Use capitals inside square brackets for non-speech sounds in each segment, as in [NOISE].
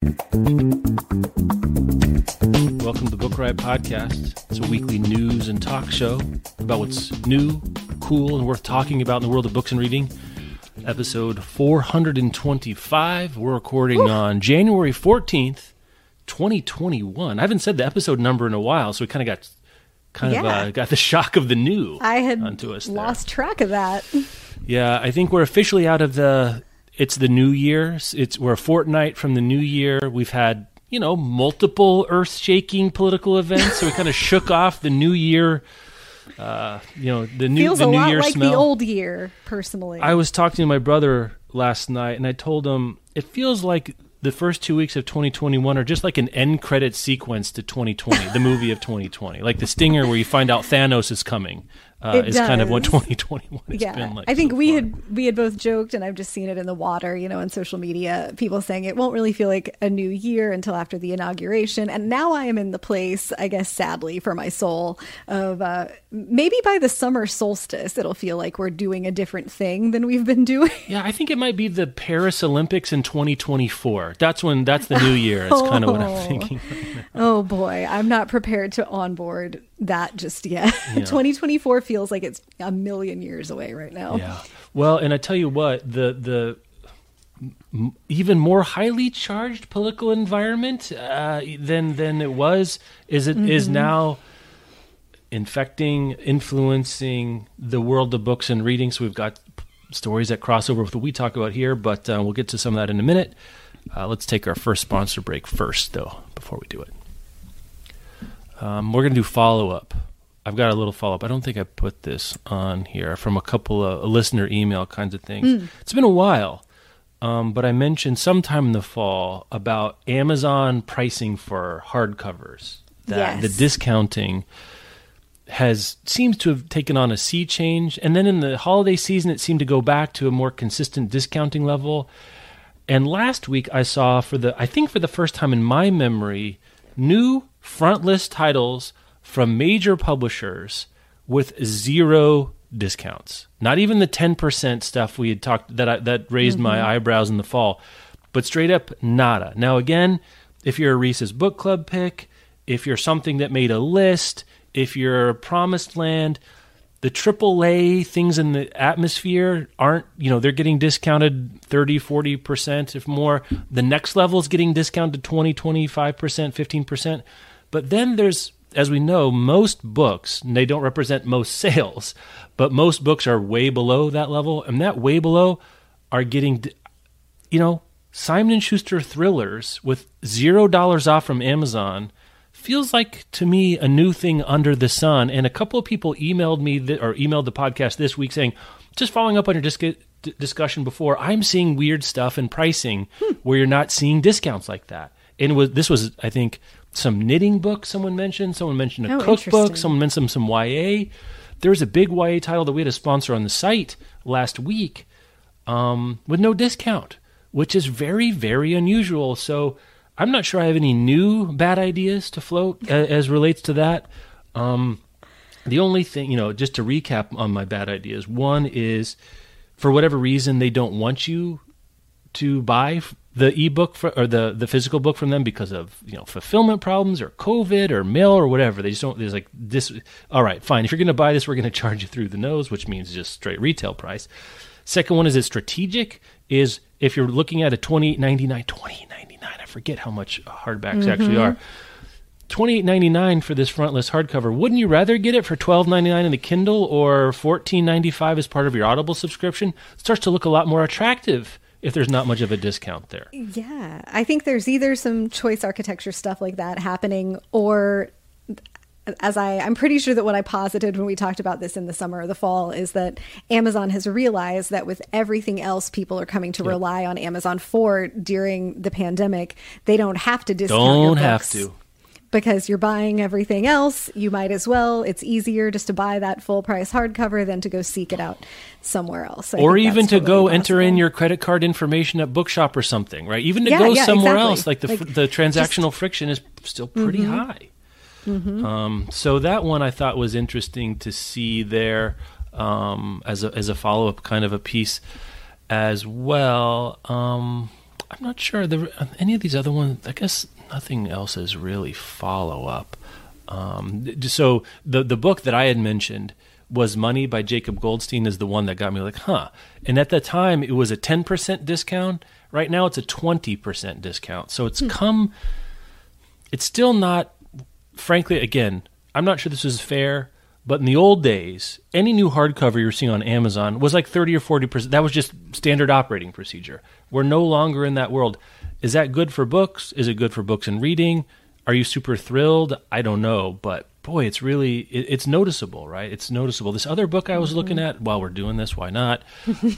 Welcome to Book Riot Podcast. It's a weekly news and talk show about what's new, cool, and worth talking about in the world of books and reading. Episode 425. We're recording on January 14th, 2021. I haven't said the episode number in a while, so we kind of got kind of uh, got the shock of the new I had onto us there. lost track of that. Yeah, I think we're officially out of the. It's the new year. It's we're a fortnight from the new year. We've had you know multiple earth-shaking political events, so we kind of [LAUGHS] shook off the new year. Uh, you know the new Feels the a new lot year like smell. the old year, personally. I was talking to my brother last night, and I told him it feels like the first two weeks of 2021 are just like an end credit sequence to 2020, the movie of 2020, like the stinger where you find out Thanos is coming. Uh, is kind of what does. 2021 has yeah, been like. I think so we far. had we had both joked, and I've just seen it in the water, you know, on social media. People saying it won't really feel like a new year until after the inauguration, and now I am in the place, I guess, sadly for my soul, of uh, maybe by the summer solstice, it'll feel like we're doing a different thing than we've been [LAUGHS] doing. Yeah, I think it might be the Paris Olympics in 2024. That's when that's the new year. That's kind of what I'm Oh. thinking. Oh boy, I'm not prepared to onboard that just yet. [LAUGHS] 2024 feels like it's a million years away right now. Yeah. Well, and I tell you what, the the m- even more highly charged political environment uh, than than it was is it is Mm-hmm. now infecting, influencing the world of books and reading. So we've got p- stories that cross over with what we talk about here, but uh, we'll get to some of that in a minute. Uh, let's take our first sponsor break first, though, before we do it. Um, we're going to do follow up. I've got a little follow up. I don't think I put this on here from a couple of listener email kinds of things. It's been a while, um, but I mentioned sometime in the fall about Amazon pricing for hardcovers. That the discounting has seems to have taken on a sea change, and then in the holiday season, it seemed to go back to a more consistent discounting level. And last week, I saw for the I think for the first time in my memory, new front list titles from major publishers with zero discounts. Not even the ten percent stuff we had talked that I, that raised my mm-hmm. eyebrows in the fall, but straight up nada. Now again, if you're a Reese's Book Club pick, if you're something that made a list, if you're a Promised Land, the AAA things in the atmosphere aren't, you know, they're getting discounted 30, 40%, if more. The next level is getting discounted 20, 25%, 15%. But then there's, as we know, most books, and they don't represent most [LAUGHS] sales, but most books are way below that level. And that way below are getting, you know, Simon and Schuster thrillers with zero dollars off from Amazon feels like to me a new thing under the sun. And a couple of people emailed me th- or emailed the podcast this week saying, just following up on your dis- d- discussion before, I'm seeing weird stuff in pricing hmm. where you're not seeing discounts like that. And was this was I think some knitting book someone mentioned. Someone mentioned a Oh, cookbook. Someone mentioned some YA. There was a big YA title that we had a sponsor on the site last week um, with no discount, which is very, very unusual. So I'm not sure I have any new bad ideas to float a- [LAUGHS] as relates to that. Um, the only thing, you know, just to recap on my bad ideas, one is for whatever reason they don't want you to buy the ebook for, or the the physical book from them because of you know fulfillment problems or COVID or mail or whatever. They just don't. There's like this. All right, fine. If you're going to buy this, we're going [LAUGHS] to charge you through the nose, which means just straight retail price. Second one is it strategic? Is if you're looking at a twenty eight ninety nine, twenty eight ninety nine. I forget how much hardbacks mm-hmm. actually are. Twenty eight ninety nine for this frontlist hardcover. Wouldn't you rather get it for twelve ninety nine in the Kindle or fourteen ninety five as part of your Audible subscription? It starts to look a lot more attractive if there's not much of a discount there. Yeah, I think there's either some choice architecture stuff like that happening, or as I, I'm pretty sure that what I posited when we talked about this in the summer or the fall is that Amazon has realized that with everything else people are coming to yep. rely on Amazon for during the pandemic, they don't have to discount. Don't have to because you're buying everything else, you might as well. It's easier just to buy that full price hardcover than to go seek it out somewhere else. I or even to totally go possible. enter in your credit card information at Bookshop or something, right? Even to yeah, go yeah, somewhere exactly. else, like the like the transactional just, friction is still pretty mm-hmm. high. Mm-hmm. Um, so that one I thought was interesting to see there um, as a as a follow up kind of a piece as well. Um, I'm not sure the, any of these other ones. I guess nothing else is really follow up. Um, so the the book that I had mentioned was Money by Jacob Goldstein is the one that got me like, huh. And at the time it was a 10% discount. Right now it's a 20% discount. So it's hmm. come it's still not frankly again, I'm not sure this is fair, but in the old days, any new hardcover you're seeing on Amazon was like 30 or 40%. That was just standard operating procedure. We're no longer in that world. Is that good for books? Is it good for books and reading? Are you super thrilled? I don't know, but boy, it's really it, it's noticeable, right? It's noticeable. This other book I was mm-hmm. looking at while we're doing this, why not?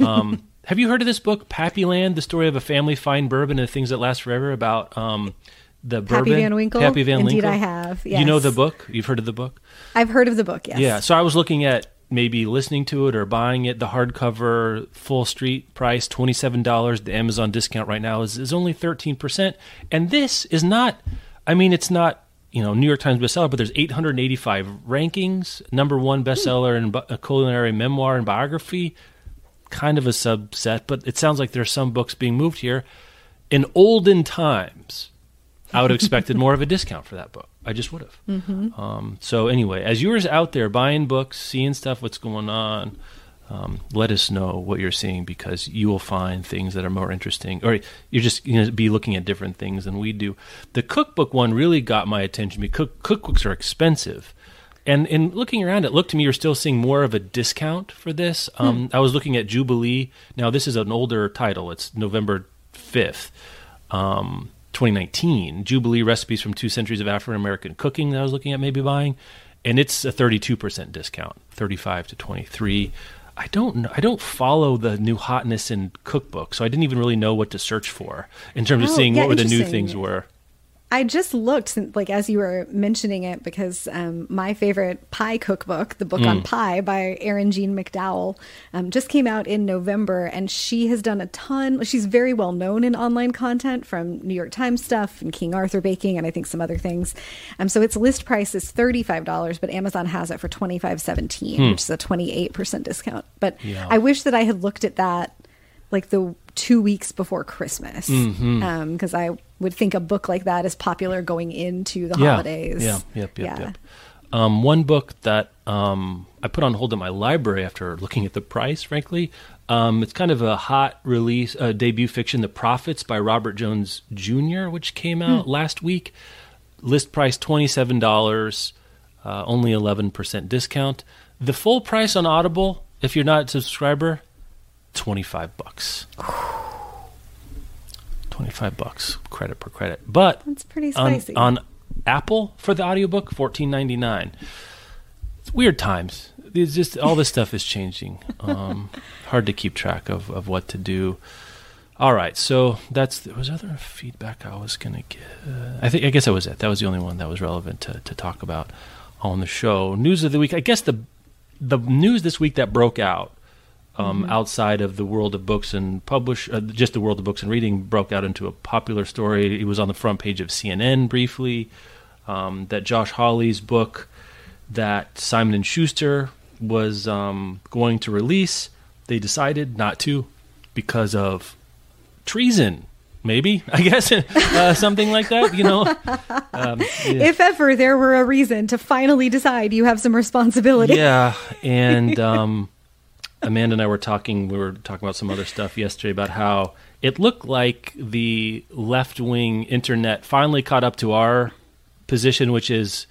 Um, [LAUGHS] have you heard of this book, Pappyland: The Story of a Family Fine Bourbon and Things That Last Forever? About um, the Pappy bourbon, Van Winkle. Pappy Van Indeed, Winkle. I have. Yes. You know the book? You've heard of the book? I've heard of the book. Yes. Yeah. So I was looking at maybe listening to it or buying it. The hardcover full street price, $27. The Amazon discount right now is, is only 13%. And this is not, I mean, it's not, you know, New York Times bestseller, but there's 885 rankings, number one bestseller in a culinary memoir and biography, kind of a subset, but it sounds like there's some books being moved here. In olden times, I would have expected more of a discount for that book. I just would have. Mm-hmm. Um, so anyway, as you're out there buying books, seeing stuff, what's going on, um, let us know what you're seeing because you will find things that are more interesting, or you're just going to be looking at different things than we do. The cookbook one really got my attention because cook, cookbooks are expensive. And in looking around, it looked to me you're still seeing more of a discount for this. Um, hmm. I was looking at Jubilee. Now, this is an older title. It's November 5th. Um, 2019 Jubilee recipes from two centuries of African American cooking that I was looking at maybe buying, and it's a 32% discount, 35 to 23. I don't I don't follow the new hotness in cookbooks, so I didn't even really know what to search for in terms of oh, seeing yeah, what the new things were. I just looked, like as you were mentioning it, because um, my favorite pie cookbook, the book mm. on pie by Erin Jean McDowell, um, just came out in November, and she has done a ton. She's very well known in online content from New York Times stuff and King Arthur baking, and I think some other things. Um, so its list price is thirty five dollars, but Amazon has it for twenty five seventeen, hmm. which is a twenty eight percent discount. But yeah. I wish that I had looked at that like the two weeks before Christmas because mm-hmm. um, I would think a book like that is popular going into the yeah. holidays. Yeah, yep, yep, yeah. Yep. Um, one book that um, I put on hold in my library after looking at the price, frankly. Um, it's kind of a hot release, uh, debut fiction, The Prophets by Robert Jones Jr., which came out hmm. last week. List price $27, uh, only 11% discount. The full price on Audible, if you're not a subscriber, 25 bucks. [SIGHS] [SIGHS] [SIGHS] 25 bucks credit per credit. But That's pretty spicy. On, on Apple for the audiobook 14.99. It's weird times. It's just all this stuff is changing. [LAUGHS] Um, hard to keep track of, of what to do. All right, so that's was other feedback I was gonna get. I think I guess that was it. That was the only one that was relevant to, to talk about on the show. News of the week. I guess the the news this week that broke out um, mm-hmm. outside of the world of books and publish uh, just the world of books and reading broke out into a popular story. It was on the front page of CNN briefly. Um, that Josh Hawley's book that Simon and Schuster was um, going to release, they decided not to because of treason. Maybe [LAUGHS] I guess uh, something like that. You know, um, yeah. if ever there were a reason to finally decide you have some responsibility. Yeah, and [LAUGHS] um, Amanda and I were talking. We were talking about some other stuff yesterday about how it looked like the left wing internet finally caught up to our position, which is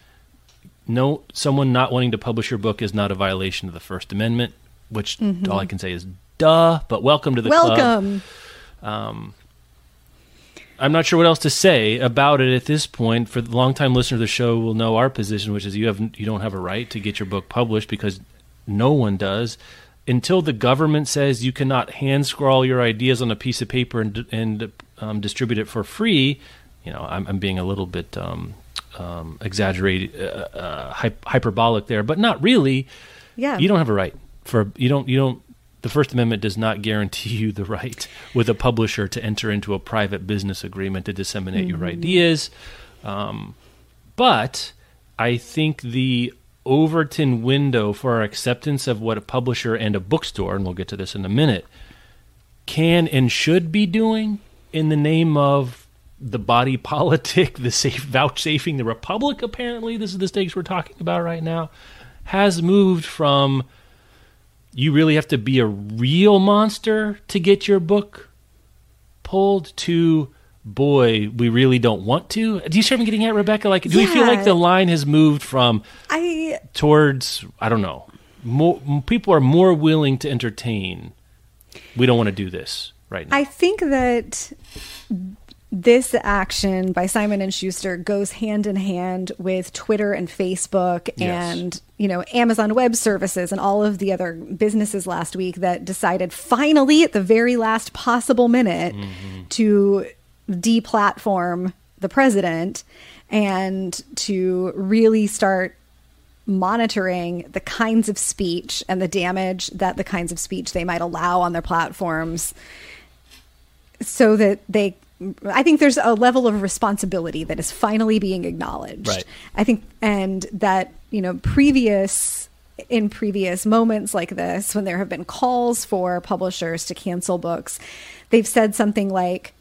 no someone not wanting to publish your book is not a violation of the First Amendment. Which mm-hmm. all I can say is duh. But welcome to the welcome. club. Um, I'm not sure what else to say about it at this point. For the longtime listener of the show, will know our position, which is you have you don't have a right to get your book published because no one does until the government says you cannot hand scrawl your ideas on a piece of paper and and um, distribute it for free. You know, I'm, I'm being a little bit um, um, exaggerated, uh, uh, hyperbolic there, but not really. Yeah, you don't have a right for you don't you don't the First Amendment does not guarantee you the right with a publisher to enter into a private business agreement to disseminate mm-hmm. your ideas. Um, but I think the Overton window for our acceptance of what a publisher and a bookstore, and we'll get to this in a minute, can and should be doing in the name of the body [LAUGHS] politic, the safe vouchsafing the republic. Apparently, this is the stakes we're talking about right now. Has moved from you really have to be a real monster to get your book pulled to boy we really don't want to do you see what i'm getting at rebecca like do yeah. we feel like the line has moved from i towards i don't know more people are more willing to entertain we don't want to do this right now i think that this action by Simon and Schuster goes hand in hand with Twitter and Facebook yes. and you know Amazon Web Services and all of the other businesses last week that decided finally at the very last possible minute mm-hmm. to deplatform the president and to really start monitoring the kinds of speech and the damage that the kinds of speech they might allow on their platforms so that they I think there's a level of responsibility that is finally being acknowledged. Right. I think, and that, you know, previous, in previous moments like this, when there have been calls for publishers to cancel books, they've said something like,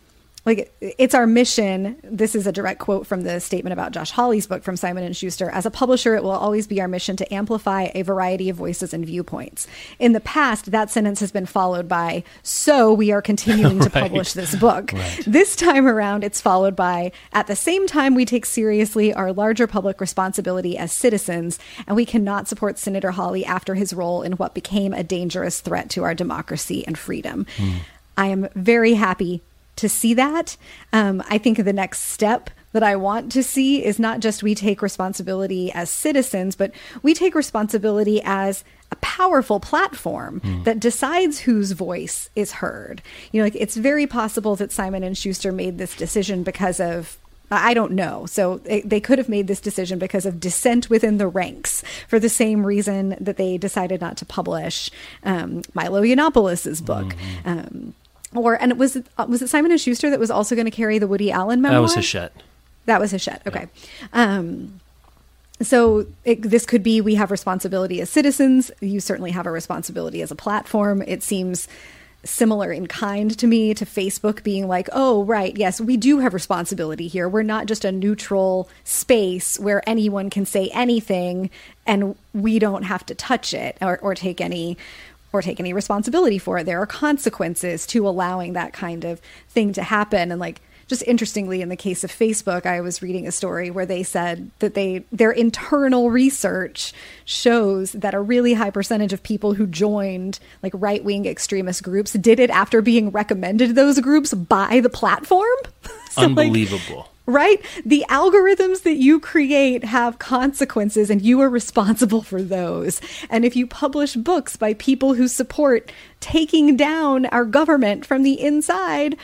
like it's our mission. This is a direct quote from the statement about josh hawley's book from simon and schuster. As a publisher it will always be our mission to amplify a variety of voices and viewpoints. In the past that sentence has been followed by so we are continuing to [LAUGHS] publish this book. Right. this time around it's followed by at the same time we take seriously our larger public responsibility as citizens and we cannot support senator hawley after his role in what became a dangerous threat to our democracy and freedom. Mm. I am very happy to see that. Um, I think the next step that I want to see is not just we take responsibility as citizens, but we take responsibility as a powerful platform mm. that decides whose voice is heard. You know, like it's very possible that Simon and Schuster made this decision because of I don't know. So they could have made this decision because of dissent within the ranks for the same reason that they decided not to publish um, Milo Yiannopoulos' book. Mm-hmm. Um, or and it was uh, was it Simon and Schuster that was also going to carry the Woody Allen memoir? That was Hachette. That was Hachette. Okay. Yeah. Um, so it, this could be we have responsibility as citizens. You certainly have a responsibility as a platform. It seems similar in kind to me to Facebook being like, oh, right, yes, we do have responsibility here. We're not just a neutral space where anyone can say anything and we don't have to touch it or, or take any or take any responsibility for it. There are consequences to allowing that kind of thing to happen. And like, just interestingly, in the case of Facebook, I was reading a story where they said that they their internal research shows that a really high percentage of people who joined like right wing extremist groups did it after being recommended those groups by the platform. [LAUGHS] so Unbelievable. Like, right? The algorithms that you create have consequences and you are responsible for those. And if you publish books by people who support taking down our government from the inside,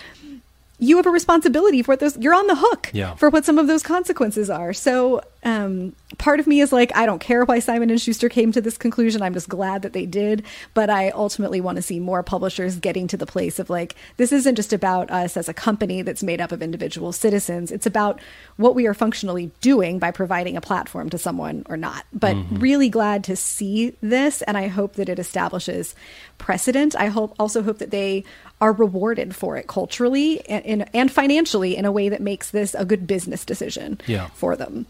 you have a responsibility for what those. You're on the hook yeah. for what some of those consequences are. So, um, part of me is like, I don't care why Simon and Schuster came to this conclusion. I'm just glad that they did. But I ultimately want to see more publishers getting to the place of like, this isn't just about us as a company that's made up of individual citizens. It's about what we are functionally doing by providing a platform to someone or not. But mm-hmm. really glad to see this, and I hope that it establishes precedent. I hope also hope that they are rewarded for it culturally and, and financially in a way that makes this a good business decision yeah. for them.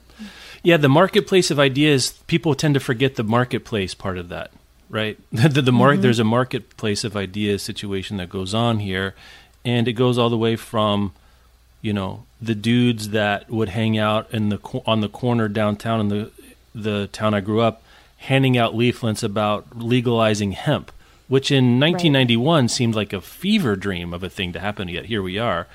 Yeah, the marketplace of ideas, people tend to forget the marketplace part of that, right? [LAUGHS] the, the mar- mm-hmm. There's a marketplace of ideas situation that goes on here, and it goes all the way from, you know, the dudes that would hang out in the on the corner downtown in the the town I grew up, handing out leaflets about legalizing hemp which in 1991 right. seemed like a fever dream of a thing to happen. Yet here we are.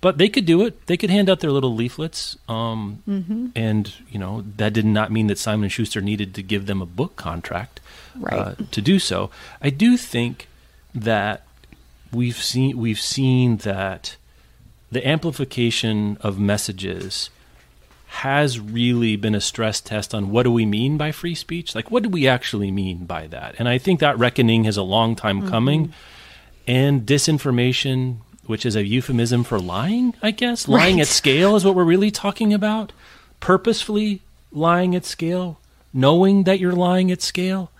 But they could do it. They could hand out their little leaflets, um, mm-hmm. and you know that did not mean that Simon and Schuster needed to give them a book contract right. uh, to do so. I do think that we've seen we've seen that the amplification of messages has really been a stress test on what do we mean by free speech? Like, what do we actually mean by that? And I think that reckoning is a long time mm-hmm. coming. And disinformation, which is a euphemism for lying, I guess, right. lying at scale is what we're really talking about. Purposefully lying at scale, knowing that you're lying at scale,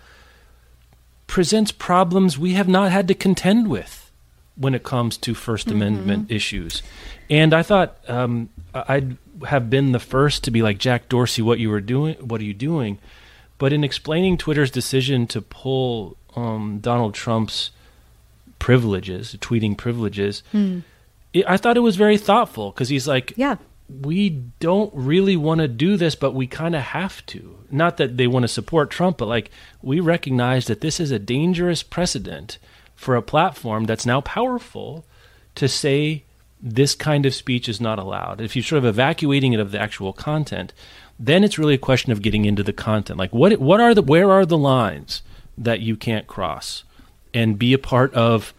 presents problems we have not had to contend with when it comes to 1st mm-hmm. Amendment issues. And I thought um, I'd have been the first to be like Jack Dorsey, what you were doing, what are you doing? But in explaining Twitter's decision to pull um, Donald Trump's privileges, tweeting privileges, mm. it, I thought it was very thoughtful because he's like, yeah. We don't really want to do this, but we kind of have to. Not that they want to support Trump, but like we recognize that this is a dangerous precedent for a platform that's now powerful to say this kind of speech is not allowed. If you're sort of evacuating it of the actual content, then it's really a question of getting into the content. Like what what are the where are the lines that you can't cross and be a part of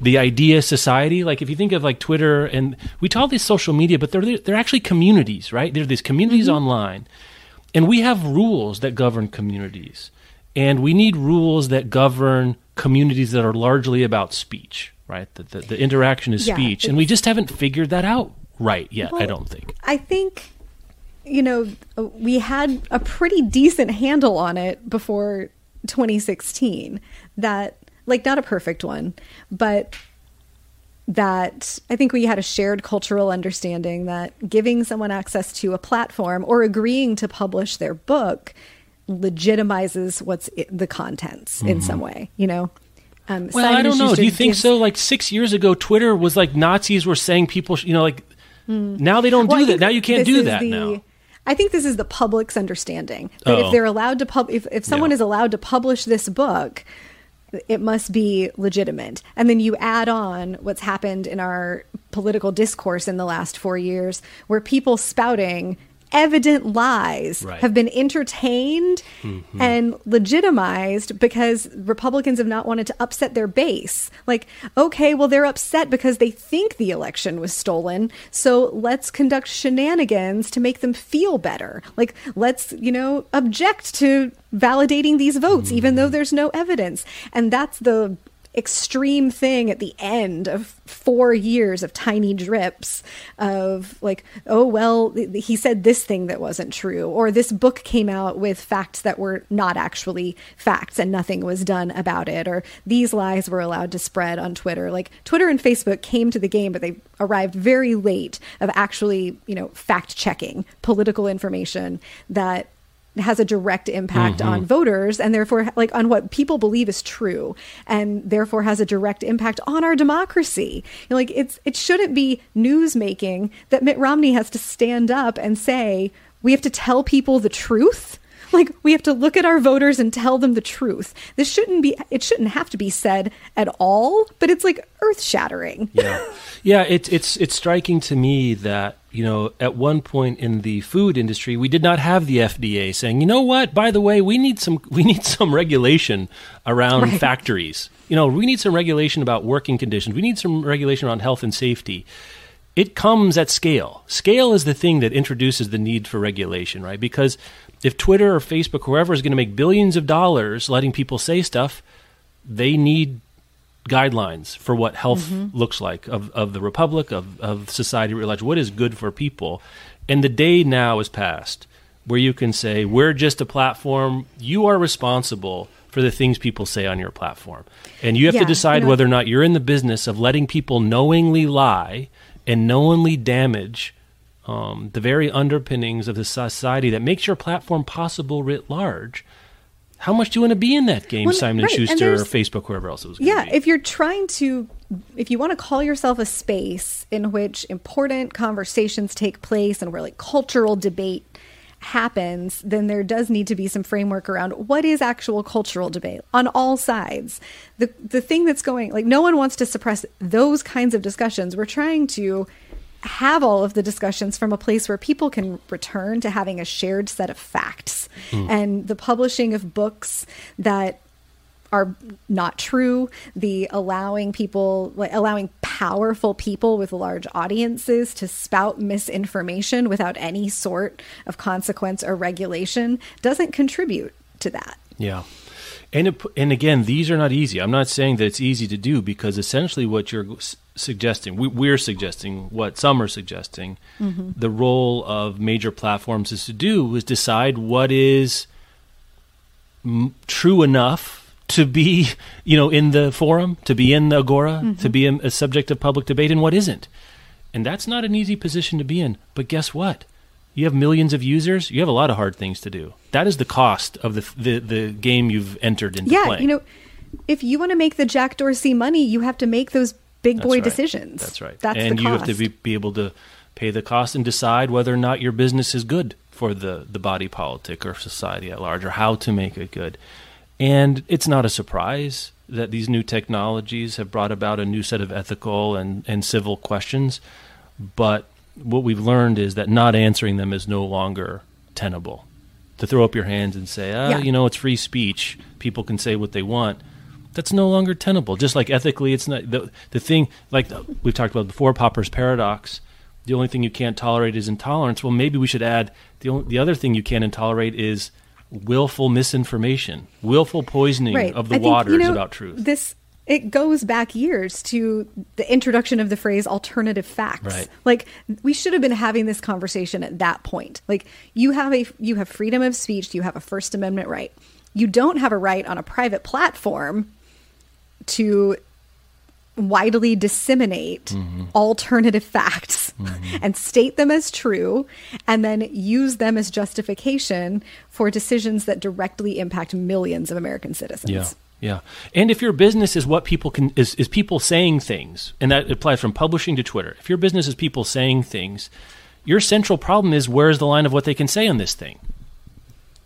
the idea society like if you think of like twitter and we call these social media but they're they're actually communities right they're these communities mm-hmm. online and we have rules that govern communities and we need rules that govern communities that are largely about speech right? The, the, the interaction is yeah, speech, and we just haven't figured that out right yet. Well, I don't think. I think, you know, we had a pretty decent handle on it before 2016. That, like, not a perfect one, but that I think we had a shared cultural understanding that giving someone access to a platform or agreeing to publish their book legitimizes what's the contents mm-hmm. in some way, you know? Um, well, Simon I don't know. Do you think gives... so? Like six years ago, Twitter was like Nazis were saying people, sh- you know, like mm. now they don't well, do that. Now you can't do that the, now. I think this is the public's understanding that oh. if they're allowed to pub, if, if someone yeah. is allowed to publish this book, it must be legitimate. And then you add on what's happened in our political discourse in the last four years, where people spouting evident lies right. have been entertained mm-hmm. and legitimized because Republicans have not wanted to upset their base. Like, okay, well, they're upset because they think the election was stolen. So let's conduct shenanigans to make them feel better. Like, let's, you know, object to validating these votes, mm-hmm. even though there's no evidence. And that's the extreme thing at the end of four years of tiny drips of like, oh, well, he said this thing that wasn't true, or this book came out with facts that were not actually facts and nothing was done about it, or these lies were allowed to spread on Twitter. Like Twitter and Facebook came to the game, but they arrived very late of actually, you know, fact checking political information that has a direct impact mm-hmm. on voters and therefore like on what people believe is true and therefore has a direct impact on our democracy. You know, like it's it shouldn't be news making that Mitt Romney has to stand up and say we have to tell people the truth like we have to look at our voters and tell them the truth. This shouldn't be it shouldn't have to be said at all, but it's like earth-shattering. Yeah. Yeah, it's it's it's striking to me that, you know, at one point in the food industry, we did not have the FDA saying, "You know what? By the way, we need some [LAUGHS] we need some regulation around right. factories. You know, we need some regulation about working conditions. We need some regulation around health and safety." it comes at scale. Scale is the thing that introduces the need for regulation, right? Because if Twitter or Facebook, or whoever is going to make billions of dollars letting people say stuff, they need guidelines for what health mm-hmm. looks like of, of the republic, of, of society large. What is good for people? And the day now is past where you can say, we're just a platform. You are responsible for the things people say on your platform. And you have yeah, to decide you know, whether or not you're in the business of letting people knowingly lie and knowingly damage um, the very underpinnings of the society that makes your platform possible writ large. How much do you want to be in that game, well, Simon right. Schuster or Facebook, whoever else it was? Yeah, be? if you're trying to, if you want to call yourself a space in which important conversations take place and where like cultural debate happens, then there does need to be some framework around what is actual cultural debate on all sides. The the thing that's going like no one wants to suppress those kinds of discussions. We're trying to have all of the discussions from a place where people can return to having a shared set of facts. Mm. and the publishing of books that are not true the allowing people like allowing powerful people with large audiences to spout misinformation without any sort of consequence or regulation doesn't contribute to that. Yeah and it, and again these are not easy i'm not saying that it's easy to do because essentially what you're suggesting we, are suggesting what some are suggesting mm-hmm. the role of major platforms is to do is decide what is m- true enough to be, you know, in the forum, to be in the agora, mm-hmm. to be a, a subject of public debate, and what isn't. And that's not an easy position to be in. But guess what? You have millions of users. You have a lot of hard things to do. That is the cost of the the, the game you've entered into. Yeah, playing. you know, if you want to make the Jack Dorsey money, you have to make those big boy right. decisions. That's right. That's and the you cost. have to be, be able to pay the cost and decide whether or not your business is good for the the body politic or society at large, or how to make it good. And it's not a surprise that these new technologies have brought about a new set of ethical and, and civil questions. But what we've learned is that not answering them is no longer tenable. To throw up your hands and say, ah, yeah. you know, it's free speech, people can say what they want. That's no longer tenable. Just like ethically, it's not the the thing. Like we've talked about before, Popper's paradox. The only thing you can't tolerate is intolerance. Well, maybe we should add the only, the other thing you can't tolerate is willful misinformation, willful poisoning right. of the waters you know, about truth. This it goes back years to the introduction of the phrase alternative facts. Right. Like we should have been having this conversation at that point. Like you have a you have freedom of speech, you have a first amendment right. You don't have a right on a private platform to widely disseminate mm-hmm. alternative facts mm-hmm. and state them as true and then use them as justification for decisions that directly impact millions of American citizens. Yeah. Yeah. And if your business is what people can is, is people saying things, and that applies from publishing to Twitter. If your business is people saying things, your central problem is where's the line of what they can say on this thing?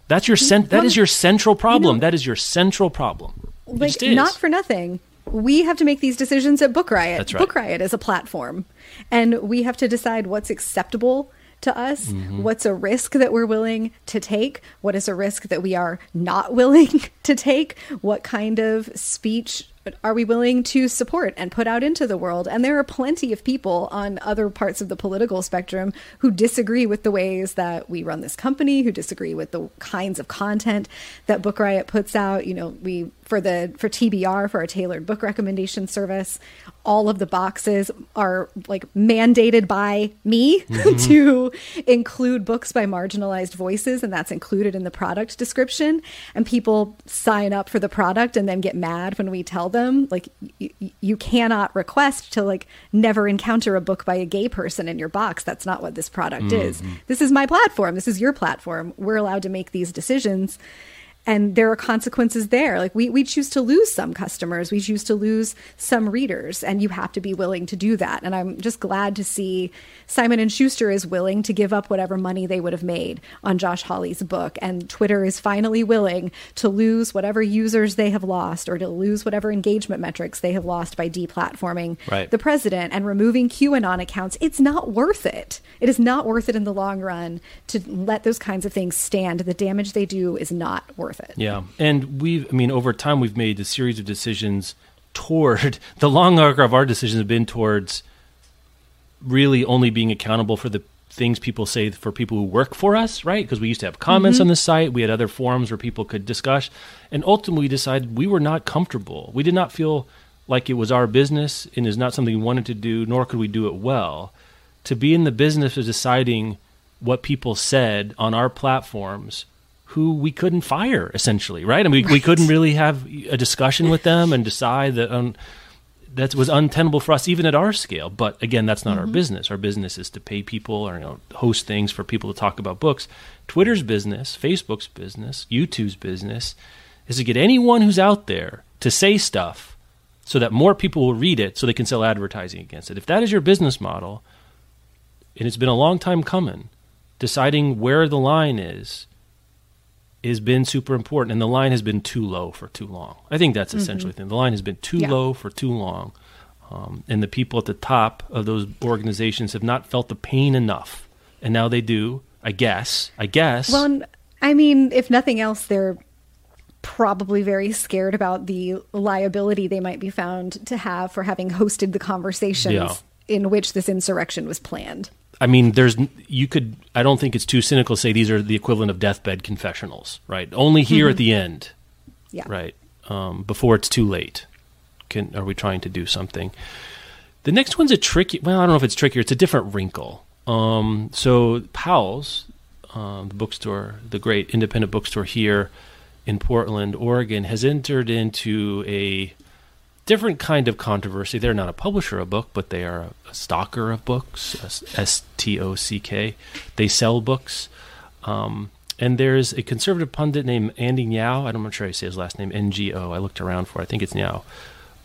That's your cent- that is your central problem. You know, that is your central problem. Like not for nothing we have to make these decisions at Book Riot. That's right. Book Riot is a platform, and we have to decide what's acceptable to us, mm-hmm. what's a risk that we're willing to take, what is a risk that we are not [LAUGHS] willing to take, what kind of speech are we willing to support and put out into the world? And there are plenty of people on other parts of the political spectrum who disagree with the ways that we run this company, who disagree with the kinds of content that Book Riot puts out. You know, we for the for TBR for our tailored book recommendation service, all of the boxes are like mandated by me [LAUGHS] mm-hmm. to include books by marginalized voices and that's included in the product description. And people sign up for the product and then get mad when we tell them like y- you cannot request to like never encounter a book by a gay person in your box. That's not what this product mm-hmm. is this is my platform. This is your platform. We're allowed to make these decisions and there are consequences there. Like we, we choose to lose some customers. We choose to lose some readers and you have to be willing to do that. And i'm just glad to see simon and schuster is willing to give up whatever money they would have made on josh hawley's book. And twitter is finally willing to lose whatever users they have lost or to lose whatever engagement metrics they have lost by deplatforming right. the president and removing qanon accounts. It's not worth it. It is not worth it in the long run to let those kinds of things stand. The damage they do is not worth worth it. Yeah. And we've, I mean, over time, we've made a series of decisions toward [LAUGHS] the long arc of our decisions have been towards really only being accountable for the things people say for people who work for us, right? Because we used to have comments mm-hmm. on the site, we had other forums where people could discuss, and ultimately we decided we were not comfortable. We did not feel like it was our business and is not something we wanted to do, nor could we do it well. To be in the business of deciding what people said on our platforms who we couldn't fire essentially, right? I mean, right. we couldn't really have a discussion with them and decide that um, that was untenable for us even at our scale. But again, that's not mm-hmm. our business. Our business is to pay people or you know, host things for people to talk about books. Twitter's business, Facebook's business, YouTube's business is to get anyone who's out there to say stuff so that more people will read it so they can sell advertising against it. If that is your business model, and it's been a long time coming, deciding where the line is has been super important, and the line has been too low for too long. I think that's essentially mm-hmm. the thing. The line has been too yeah. low for too long. Um, and the people at the top of those organizations have not felt the pain enough. And now they do, I guess. I guess. Well, I mean, if nothing else, they're probably very scared about the liability they might be found to have for having hosted the conversations Yeah. in which this insurrection was planned. I mean, there's you could. I don't think it's too cynical to say these are the equivalent of deathbed confessionals, right? Only here at the end, Yeah. right? Um, before it's too late. Can are we trying to do something? The next one's a tricky. Well, I don't know if it's trickier. It's a different wrinkle. Um, so Powell's, um, the bookstore, the great independent bookstore here in Portland, Oregon, has entered into a different kind of controversy. They're not a publisher of book, but they are a, stocker of books. S T O C K. They sell books. Um, and there's a conservative pundit named Andy Niao. I'm not sure you say his last name. N G O. I looked around for. it. I think it's Niao,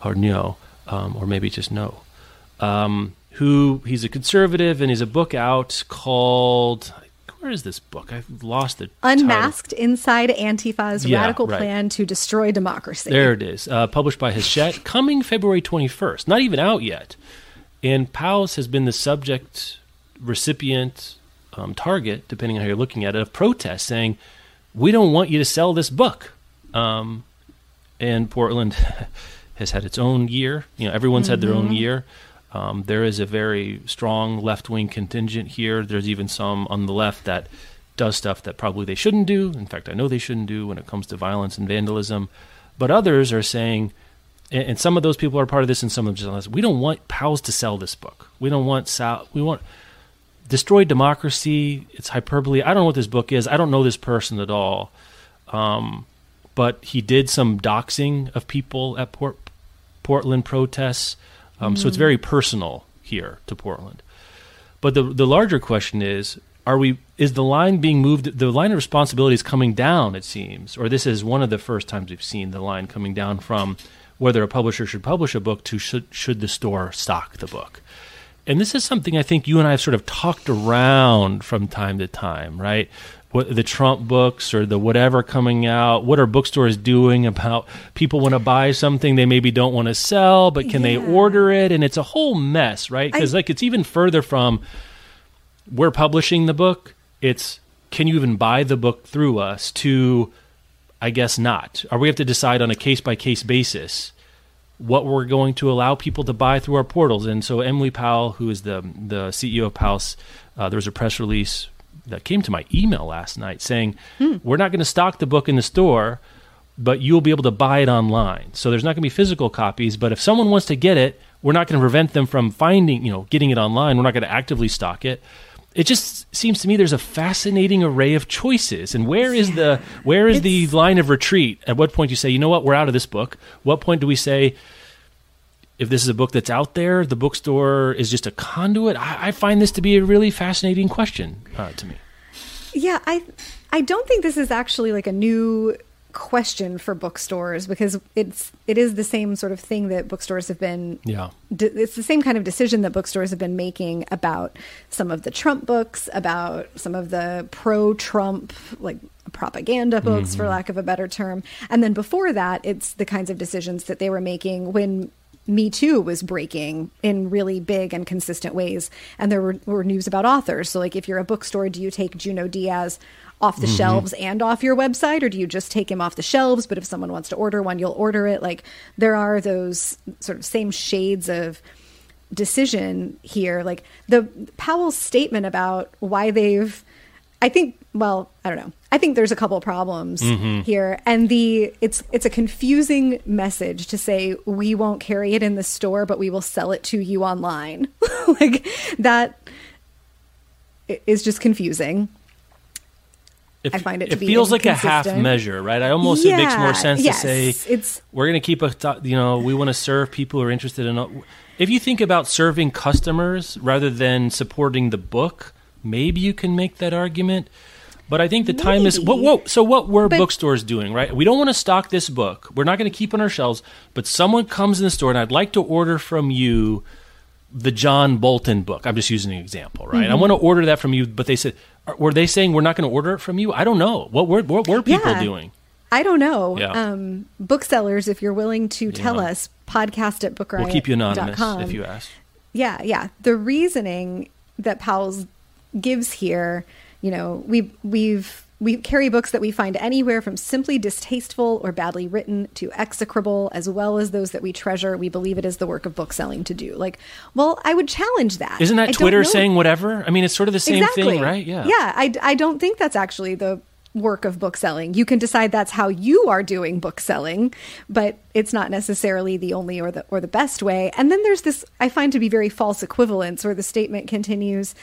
or Nyo, um, or maybe just No. Um, who he's a conservative, and he's a book out called. Where is this book? I've lost the title. Unmasked Inside Antifa's Yeah, Radical right. Plan to Destroy Democracy. There it is. Uh, published by Hachette, coming February 21st. Not even out yet. And Powell's has been the subject, recipient, um, target, depending on how you're looking at it, of protests saying, we don't want you to sell this book. Um, and Portland [LAUGHS] has had its own year. You know, everyone's had their own year. Um, there is a very strong left wing contingent here. There's even some on the left that does stuff that probably they shouldn't do. In fact, I know they shouldn't do when it comes to violence and vandalism. But others are saying, and, some of those people are part of this, and some of them just we don't want Powell's to sell this book. We don't want Sal. We want destroy democracy. It's hyperbole. I don't know what this book is. I don't know this person at all. Um, but he did some doxing of people at Port, Portland protests. Um, So it's very personal here to Portland. But the the larger question is: Are we? Is the line being moved? The line of responsibility is coming down. It seems, or this is one of the first times we've seen the line coming down from whether a publisher should publish a book to should should the store stock the book. And this is something I think you and I have sort of talked around from time to time, right? What the Trump books or the whatever coming out. What are bookstores doing about people want to buy something they maybe don't want to sell, but can they order it? And it's a whole mess, right? Because like it's even further from we're publishing the book. It's can you even buy the book through us? To I guess not. Or we have to decide on a case by case basis what we're going to allow people to buy through our portals. And so Emily Powell, who is the the CEO of Powell's, uh, there was a press release that came to my email last night saying hmm. we're not going to stock the book in the store, but you'll be able to buy it online. So there's not going to be physical copies, but if someone wants to get it, we're not going to prevent them from finding, you know, getting it online. We're not going to actively stock it. It just seems to me there's a fascinating array of choices. And where is the where is the line of retreat? At what point do you say, you know what, we're out of this book? What point do we say, if this is a book that's out there, the bookstore is just a conduit? I, I find this to be a really fascinating question uh, to me. Yeah, I I don't think this is actually like a new question for bookstores because it's it is the same sort of thing that bookstores have been Yeah. d- it's the same kind of decision that bookstores have been making about some of the Trump books, about some of the pro-Trump like propaganda books for lack of a better term. And then before that, it's the kinds of decisions that they were making when me Too was breaking in really big and consistent ways. And there were, were news about authors. So, like, if you're a bookstore, do you take Junot Diaz off the mm-hmm. shelves and off your website, or do you just take him off the shelves? But if someone wants to order one, you'll order it. Like, there are those sort of same shades of decision here. Like, the Powell's statement about why they've I think well, I don't know. I think there's a couple problems mm-hmm. here and the it's it's a confusing message to say we won't carry it in the store but we will sell it to you online. [LAUGHS] like that is just confusing. It, I find it to it be feels like a half measure, right? I almost it makes more sense yes, to say it's- we're going to keep a th- you know we want to serve people who are interested in. If you think about serving customers rather than supporting the book, maybe you can make that argument. But I think the time is whoa, Maybe. whoa. So what were But- bookstores doing, right? We don't want to stock this book. We're not going to keep it on our shelves. But someone comes in the store and I'd like to order from you the John Bolton book. I'm just using an example, right? I Mm-hmm. want to order that from you, but they said, were they saying we're not going to order it from you? I don't know. What were what were people Yeah. doing? I don't know. Yeah. Um, booksellers, if you're willing to tell Yeah. us, podcast at bookriot.com. We'll keep you anonymous if you ask. Yeah, yeah. The reasoning that Powell's gives here, you know, we we've we carry books that we find anywhere from simply distasteful or badly written to execrable, as well as those that we treasure. We believe it is the work of bookselling to do. Like, well, I would challenge that. Isn't that don't Twitter saying whatever? I mean, it's sort of the same exactly. thing, right? Yeah. Yeah. I, I don't think that's actually the work of bookselling. You can decide that's how you are doing bookselling, but it's not necessarily the only or the or the best way. And then there's this I find to be very false equivalence where the statement continues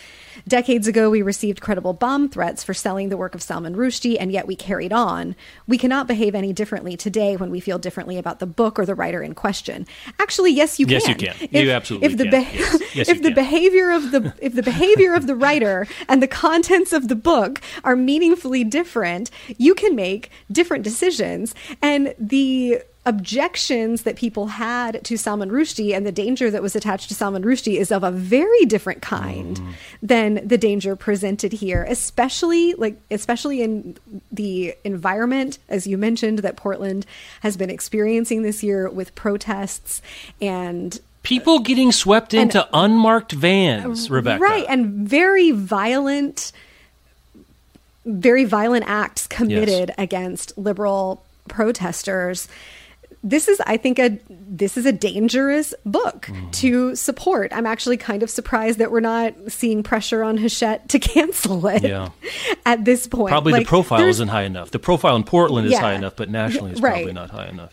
Decades ago, we received credible bomb threats for selling the work of Salman Rushdie, and yet we carried on. We cannot behave any differently today when we feel differently about the book or the writer in question. Actually, yes, you Yes, can. you can. You absolutely if the can. Yes. Yes, [LAUGHS] if the can. behavior of the if the behavior of the writer and the contents of the book are meaningfully different, you can make different decisions. And the objections that people had to Salman Rushdie and the danger that was attached to Salman Rushdie is of a very different kind Mm. than the danger presented here, especially like especially in the environment as you mentioned that Portland has been experiencing this year with protests and People getting swept into unmarked vans, Rebecca. Right, and very violent, very violent acts committed against liberal protesters. This is, I think, a this is a dangerous book Mm-hmm. to support. I'm actually kind of surprised that we're not seeing pressure on Hachette to [LAUGHS] cancel it Yeah. at this point. Probably Like, the profile isn't high enough. The profile in Portland is Yeah. high enough, but nationally it's Right. probably not high enough.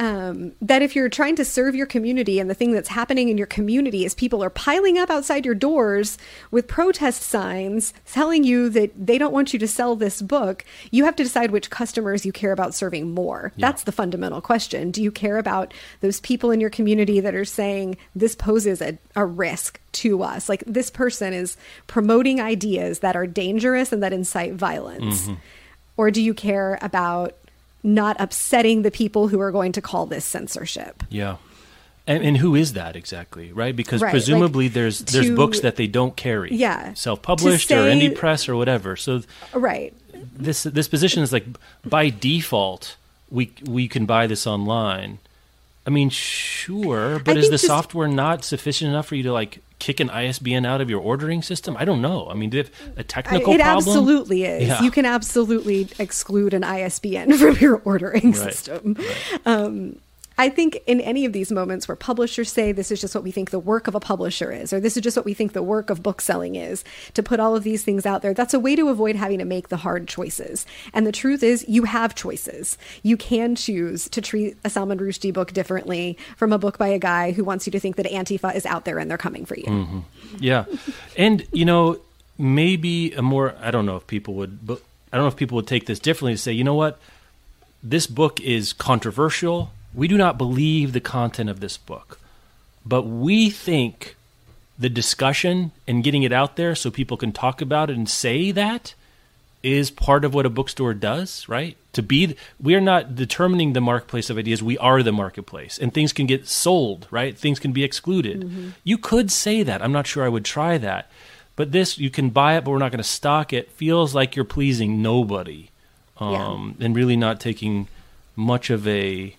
Um, that if you're trying to serve your community and the thing that's happening in your community is people are piling up outside your doors with protest signs telling you that they don't want you to sell this book, you have to decide which customers you care about serving more. That's the fundamental question. Do you care about those people in your community that are saying this poses a, a risk to us? Like this person is promoting ideas that are dangerous and that incite violence. Or do you care about not upsetting the people who are going to call this censorship. Yeah. And, and who is that exactly, right? Because Right, presumably like, there's there's to- books that they don't carry. Yeah. Self-published or indie press or whatever. So Right. this this position is like by default we we can buy this online. I mean, sure, but I is the just- software not sufficient enough for you to like kick an ISBN out of your ordering system? I don't know. I mean, do a technical it problem? absolutely is. Yeah. You can absolutely exclude an ISBN [LAUGHS] from your ordering Right, system. Um, I think in any of these moments where publishers say this is just what we think the work of a publisher is, or this is just what we think the work of bookselling is, to put all of these things out there, that's a way to avoid having to make the hard choices. And the truth is, you have choices. You can choose to treat a Salman Rushdie book differently from a book by a guy who wants you to think that Antifa is out there and they're coming for you. Mm-hmm. Yeah, and you know, maybe a more. I don't know if people would, but I don't know if people would take this differently to say, you know what, this book is controversial. We do not believe the content of this book, but we think the discussion and getting it out there so people can talk about it and say that is part of what a bookstore does, right? To be, we are not determining the marketplace of ideas. We are the marketplace, and things can get sold, right? Things can be excluded. You could say that. I'm not sure I would try that, but this you can buy it, but we're not going to stock it. Feels like you're pleasing nobody, um, and really not taking much of a.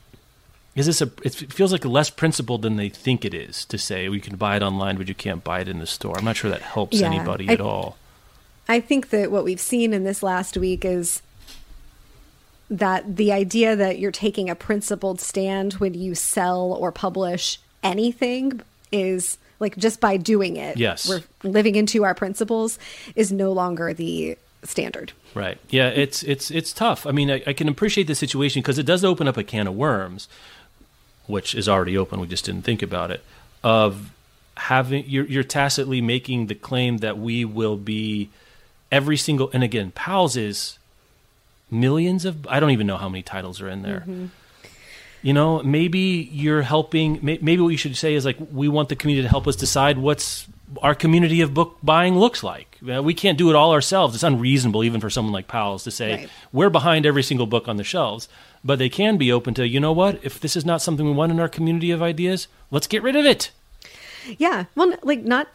Is this a? It feels like less principled than they think it is to say we can buy it online, but you can't buy it in the store. I'm not sure that helps Yeah, anybody I- at all. I think that what we've seen in this last week is that the idea that you're taking a principled stand when you sell or publish anything is like just by doing it. Yes. We're living into our principles is no longer the standard. Right. Yeah, it's it's it's tough. I mean, I, I can appreciate the situation because it does open up a can of worms, which is already open. We just didn't think about it. Of having you're you're tacitly making the claim that we will be every single and again, Powell's is millions of I don't even know how many titles are in there. You know, maybe you're helping. may- Maybe what you should say is like, we want the community to help us decide what's our community of book buying looks like. Uh, We can't do it all ourselves. It's unreasonable, even for someone like Powell's, to say Right. we're behind every single book on the shelves. But they can be open to, you know what? If this is not something we want in our community of ideas, let's get rid of it. Yeah. Well, like not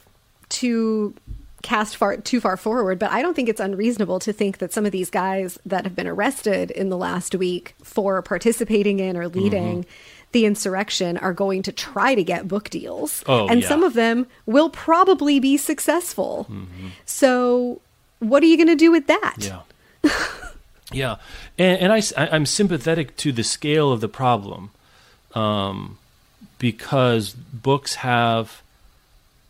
to cast far too far forward, but I don't think it's unreasonable to think that some of these guys that have been arrested in the last week for participating in or leading Mm-hmm. the insurrection are going to try to get book deals. Oh, and yeah. some of them will probably be successful. Mm-hmm. So what are you going to do with that? Yeah. [LAUGHS] yeah. And, and I, am sympathetic to the scale of the problem um, because books have.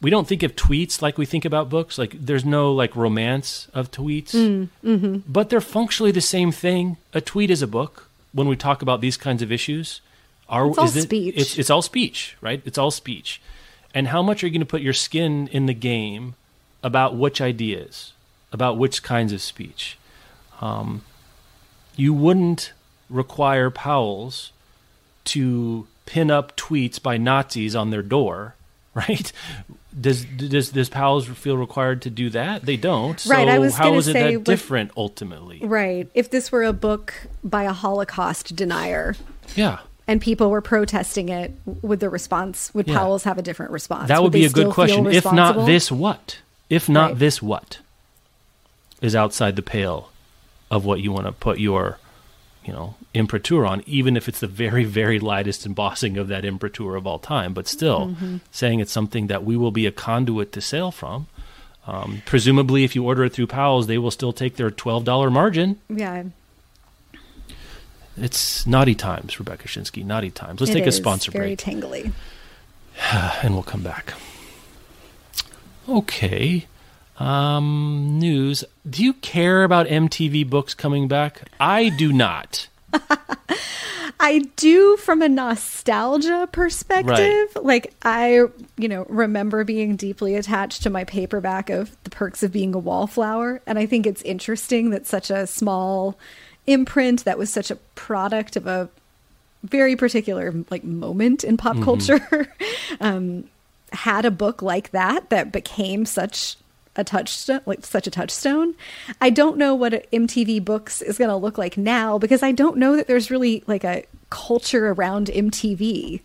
We don't think of tweets like we think about books. Like there's no like romance of tweets, Mm, mm-hmm. but they're functionally the same thing. A tweet is a book. When we talk about these kinds of issues, are It's all it- speech. It's, it's all speech, right? It's all speech. And how much are you going to put your skin in the game about which ideas, about which kinds of speech? Um, you wouldn't require Powell's to pin up tweets by Nazis on their door, [LAUGHS] right? Does does does Powell's feel required to do that? They don't. So Right, I was how gonna it say that with- different ultimately? Right. If this were a book by a Holocaust denier Yeah. and people were protesting it, would the response, would Yeah. Powell's have a different response? That would they be a good question. If not this, what? If not Right. this, what is outside the pale of what you want to put your, you know, imprimatur on? Even if it's the very, very lightest embossing of that imprimatur of all time, but still Mm-hmm. saying it's something that we will be a conduit to sale from. Um, presumably, if you order it through Powell's, they will still take their twelve dollar margin. Yeah. It's naughty times, Rebecca Schinsky. Naughty times. Let's it take a sponsor very break. tangly. [SIGHS] and we'll come back. Okay. Um, news. Do you care about MTV books coming back? I do not. [LAUGHS] I do from a nostalgia perspective. Like I, you know, remember being deeply attached to my paperback of The Perks of Being a Wallflower, and I think it's interesting that such a small imprint that was such a product of a very particular like moment in pop culture [LAUGHS] um, had a book like that that became such a touchstone like such a touchstone i don't know what mtv books is going to look like now because i don't know that there's really like a culture around mtv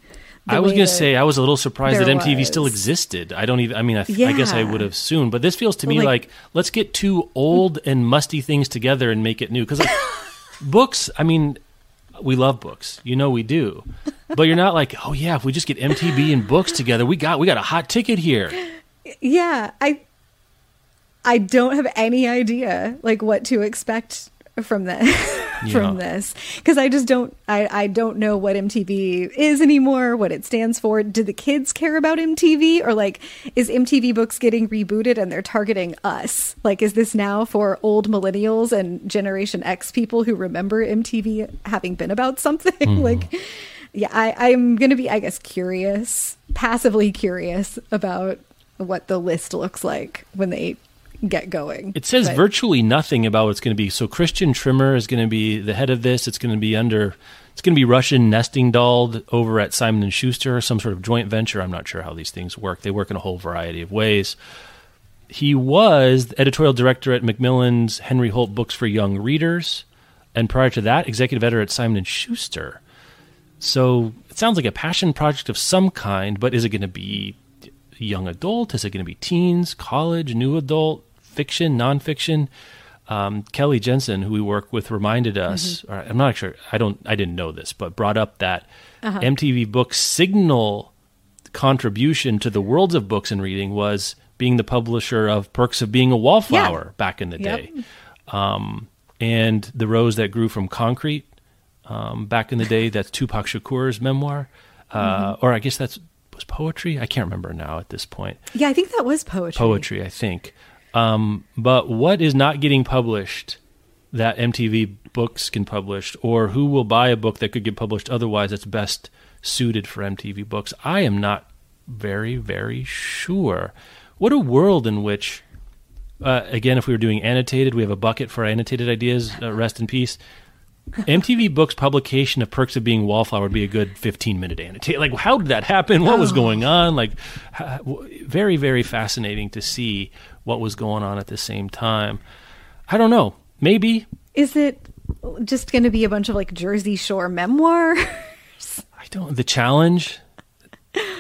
I was going to say I was a little surprised that MTV still existed. I don't even. I mean, I, th- I guess I would have soon, but this feels to me Like- like, let's get two old and musty things together and make it new. Because like, [LAUGHS] books, I mean, we love books. You know, we do. But you're not like, oh yeah, if we just get MTV and books together, we got we got a hot ticket here. yeah i i don't have any idea like what to expect from [LAUGHS] from Yeah. this. Because i just don't I, I don't know what mtv is anymore what it stands for. Do the kids care about mtv or like is mtv books getting rebooted and they're targeting us? Like is this now for old millennials and generation x people who remember mtv having been about something? [LAUGHS] Mm-hmm. Like yeah I, i'm gonna be i guess curious passively curious about what the list looks like when they get going It says But- virtually nothing about what it's going to be. So Christian Trimmer is going to be the head of this. It's going to be under. It's going to be Russian nesting dolled over at Simon and Schuster, some sort of joint venture. I'm not sure how these things work. They work in a whole variety of ways. He was the editorial director at Macmillan's Henry Holt Books for Young Readers, and prior to that, executive editor at Simon and Schuster. So it sounds like a passion project of some kind, but is it going to be young adult? Is it going to be teens, college, new adult, fiction, nonfiction? Um, Kelly Jensen, who we work with, reminded us. Or I'm not sure. I don't. I didn't know this, but brought up that MTV Books' signal contribution to the worlds of books and reading was being the publisher of Perks of Being a Wallflower back in the Yep. day, um, and The Rose That Grew from Concrete um, back in the day. That's Tupac Shakur's memoir, uh, or I guess that's was poetry. I can't remember now at this point. yeah i think that was poetry Poetry, I think. Um, but what is not getting published that MTV Books can publish, or who will buy a book that could get published otherwise that's best suited for MTV Books? I am not very, very sure. What a world in which, uh, again, if we were doing annotated, we have a bucket for annotated ideas. Uh, rest in peace. MTV Books publication of Perks of Being Wallflower would be a good 15 minute annotate. Like, how did that happen? What was going on? Like, very, very fascinating to see what was going on at the same time. I don't know. Maybe. is it just going to be a bunch of like jersey shore memoir [LAUGHS] I don't. The challenge.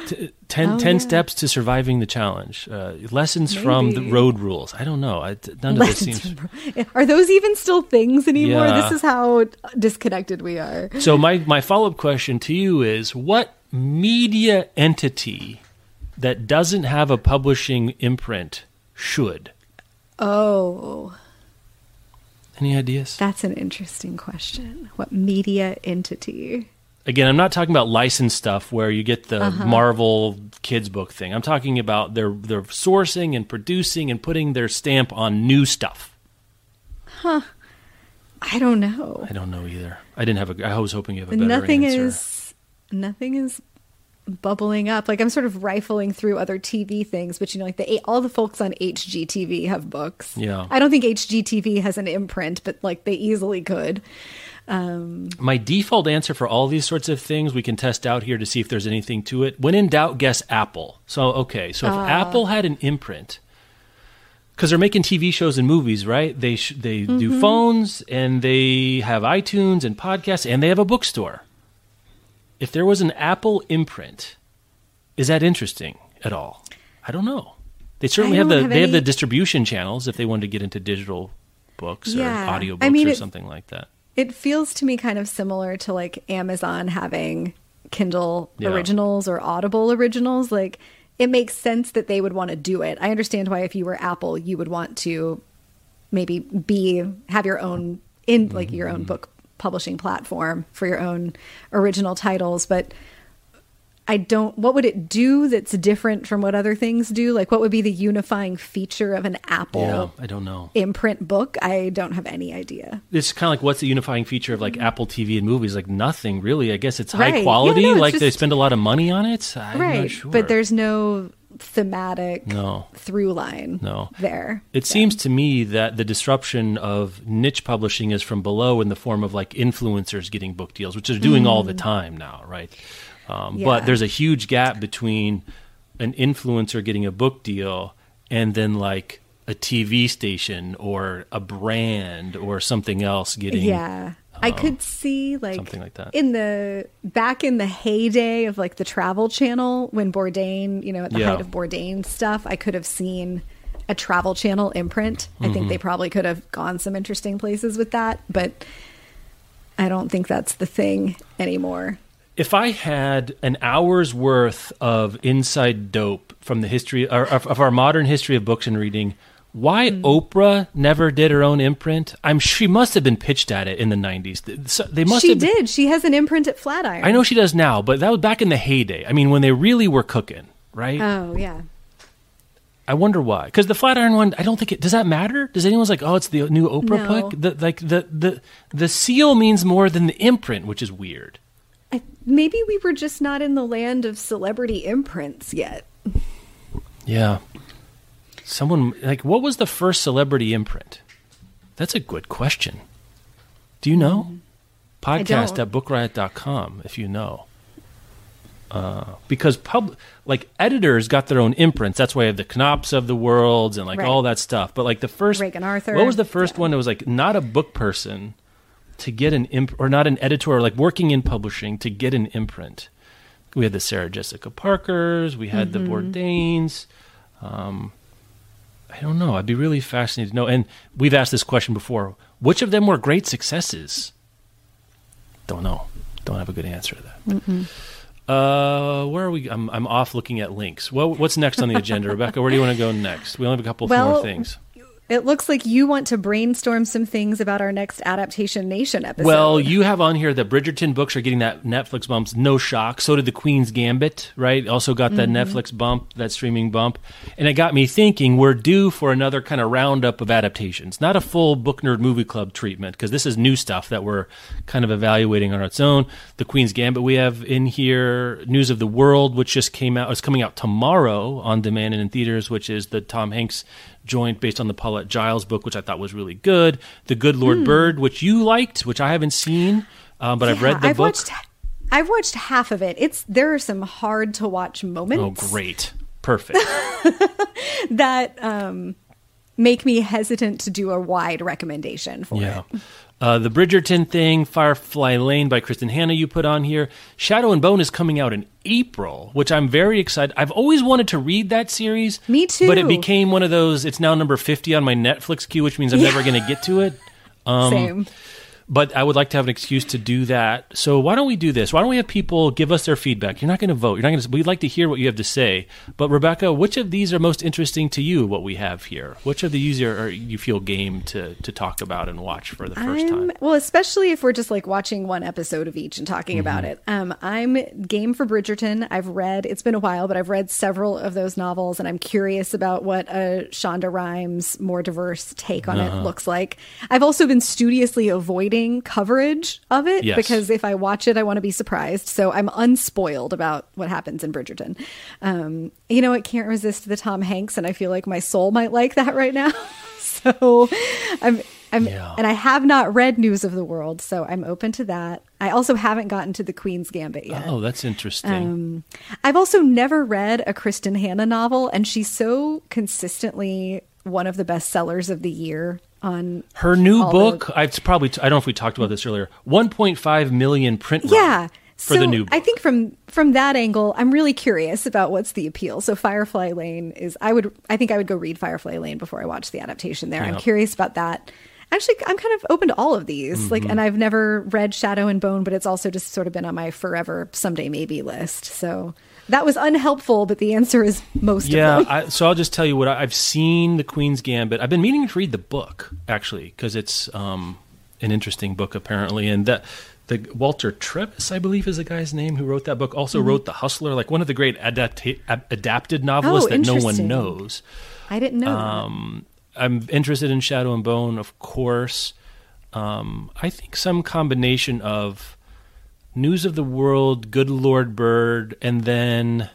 T- ten, Oh, 10 yeah. steps to surviving the challenge. Uh, lessons from the road rules. I don't know. I, none of this seems. Are those even still things anymore? Yeah. This is how disconnected we are. So my my follow up question to you is: What media entity that doesn't have a publishing imprint should? Oh, Any ideas? that's an interesting question. What media entity? Again, I'm not talking about licensed stuff where you get the Uh-huh. Marvel kids book thing. I'm talking about their their sourcing and producing and putting their stamp on new stuff. Huh. I don't know. I don't know either. I didn't have a. I was hoping you have a better Nothing answer. is nothing is bubbling up. Like I'm sort of rifling through other TV things, but you know, like the all the folks on HGTV have books. Yeah. I don't think HGTV has an imprint, but like they easily could. Um, My default answer for all these sorts of things we can test out here to see if there's anything to it. When in doubt, guess Apple. So okay, so if Ah. Apple had an imprint, because they're making TV shows and movies, right? They sh- they Mm-hmm. do phones and they have iTunes and podcasts and they have a bookstore. If there was an Apple imprint, is that interesting at all? I don't know. They certainly have the have they have the distribution channels if they wanted to get into digital books Yeah. or audiobooks I mean, or it- something like that. It feels to me kind of similar to like Amazon having Kindle Yeah. originals or Audible originals. Like it makes sense that they would want to do it. I understand why if you were Apple, you would want to maybe be have your own in like your Mm-hmm. own book publishing platform for your own original titles, but I don't what would it do that's different from what other things do? Like what would be the unifying feature of an Apple Yeah, I don't know. imprint book? I don't have any idea. it's kind of like what's the unifying feature of like Apple TV and movies? Like nothing really. I guess it's Right. high Yeah, quality. no, it's like they spend a lot of money on it. I'm right not sure. but there's no thematic No. through line No. there It seems to me that the disruption of niche publishing is from below in the form of like influencers getting book deals, which they're doing all the time now, right? Um, Yeah. But there's a huge gap between an influencer getting a book deal and then like a TV station or a brand or something else getting. yeah i could see like something like that. in the back in the heyday of like the travel channel when bourdain you know at the Yeah. height of bourdain stuff i could have seen a travel channel imprint i Mm-hmm. think they probably could have gone some interesting places with that but i don't think that's the thing anymore If I had an hour's worth of inside dope from the history or, of, of our modern history of books and reading, why Hmm. Oprah never did her own imprint? I'm she must have been pitched at it in the 90s. So- They must she have been- did she has an imprint at flatiron I know she does now, but that was back in the heyday. I mean, when they really were cooking, right? oh yeah I wonder why. Because the Flatiron one, I don't think it does that matter. Does anyone's like, oh, it's the new Oprah No. book? The, like the the the seal means more than the imprint, which is weird. I, maybe we were just not in the land of celebrity imprints yet. Yeah. Someone like what was the first celebrity imprint? That's a good question. Do you know? Podcast at bookriot.com if you know. Uh, because pub like editors got their own imprints. That's why I have the Knopfs of the worlds and like Right. all that stuff. But like the first Reagan Arthur. What was the first Yeah. one that was like not a book person to get an imp or not an editor or like working in publishing to get an imprint? We had the Sarah Jessica Parkers, we had Mm-hmm. the Bourdains. Um, I don't know. I'd be really fascinated to know. And we've asked this question before. Which of them were great successes? Don't know. Don't have a good answer to that. Uh, where are we? I'm, I'm off looking at links. Well, what's next on the agenda, Rebecca? Where do you want to go next? We only have a couple Well, more things. It looks like you want to brainstorm some things about our next Adaptation Nation episode. Well, you have on here that Bridgerton books are getting that Netflix bumps. No shock. So did the Queen's Gambit, right? Also got that mm-hmm. Netflix bump, that streaming bump. And it got me thinking we're due for another kind of roundup of adaptations. Not a full Book Nerd Movie Club treatment, because this is new stuff that we're kind of evaluating on its own. The Queen's Gambit we have in here. News of the World, which just came out, is coming out tomorrow on demand and in theaters, which is the Tom Hanks joint based on the Paulette Jiles book, which I thought was really good. The Good Lord Bird, which you liked, which I haven't seen, um, but I've read the I've book. Watched, I've watched half of it. It's there are some hard to watch moments. oh, great. Perfect. [LAUGHS] that um make me hesitant to do a wide recommendation for Yeah. it. Uh, the Bridgerton thing, Firefly Lane by Kristin Hannah, you put on here. Shadow and Bone is coming out in April, which I'm very excited. I've always wanted to read that series. Me too. But it became one of those. It's now number 50 on my Netflix queue, which means I'm never going to get to it. [LAUGHS] Um, Same. But I would like to have an excuse to do that. So why don't we do this? Why don't we have people give us their feedback? You're not going to vote. You're not going to. We'd like to hear what you have to say. But Rebecca, which of these are most interesting to you? What we have here? Which of these are, are you feel game to to talk about and watch for the 1st time? I'm, well, especially if we're just like watching one episode of each and talking Mm-hmm. about it. Um, I'm game for Bridgerton. I've read, it's been a while, but I've read several of those novels and I'm curious about what a Shonda Rhimes more diverse take on Uh-huh. it looks like. I've also been studiously avoiding coverage of it Yes. because if I watch it, I want to be surprised. So I'm unspoiled about what happens in Bridgerton. Um, you know, it can't resist the Tom Hanks, and I feel like my soul might like that right now. [LAUGHS] so I'm. I'm, Yeah. and I have not read News of the World, so I'm open to that. I also haven't gotten to the Queen's Gambit yet. Oh, that's interesting. Um, I've also never read a Kristin Hannah novel, and she's so consistently one of the best sellers of the year on Her new book, I've probably I don't know if we talked about this earlier. 1.5 million print yeah for so the new book. I think from from that angle, I'm really curious about what's the appeal. So Firefly Lane is I would I think I would go read Firefly Lane before I watch the adaptation there. I'm curious about that. Actually, I'm kind of open to all of these. Mm-hmm. Like and I've never read Shadow and Bone, but it's also just sort of been on my forever someday maybe list. So that was unhelpful, but the answer is most yeah. I, so I'll just tell you what I, I've seen the Queen's Gambit. I've been meaning to read the book actually because it's um, an interesting book apparently, and that the Walter Trevis, I believe, is the guy's name who wrote that book. Also Mm-hmm. wrote The Hustler, like one of the great adapta- adapted novelists Oh, that no one knows. I didn't know. that. Um, I'm interested in Shadow and Bone, of course. Um, I think some combination of News of the World, Good Lord Bird, and then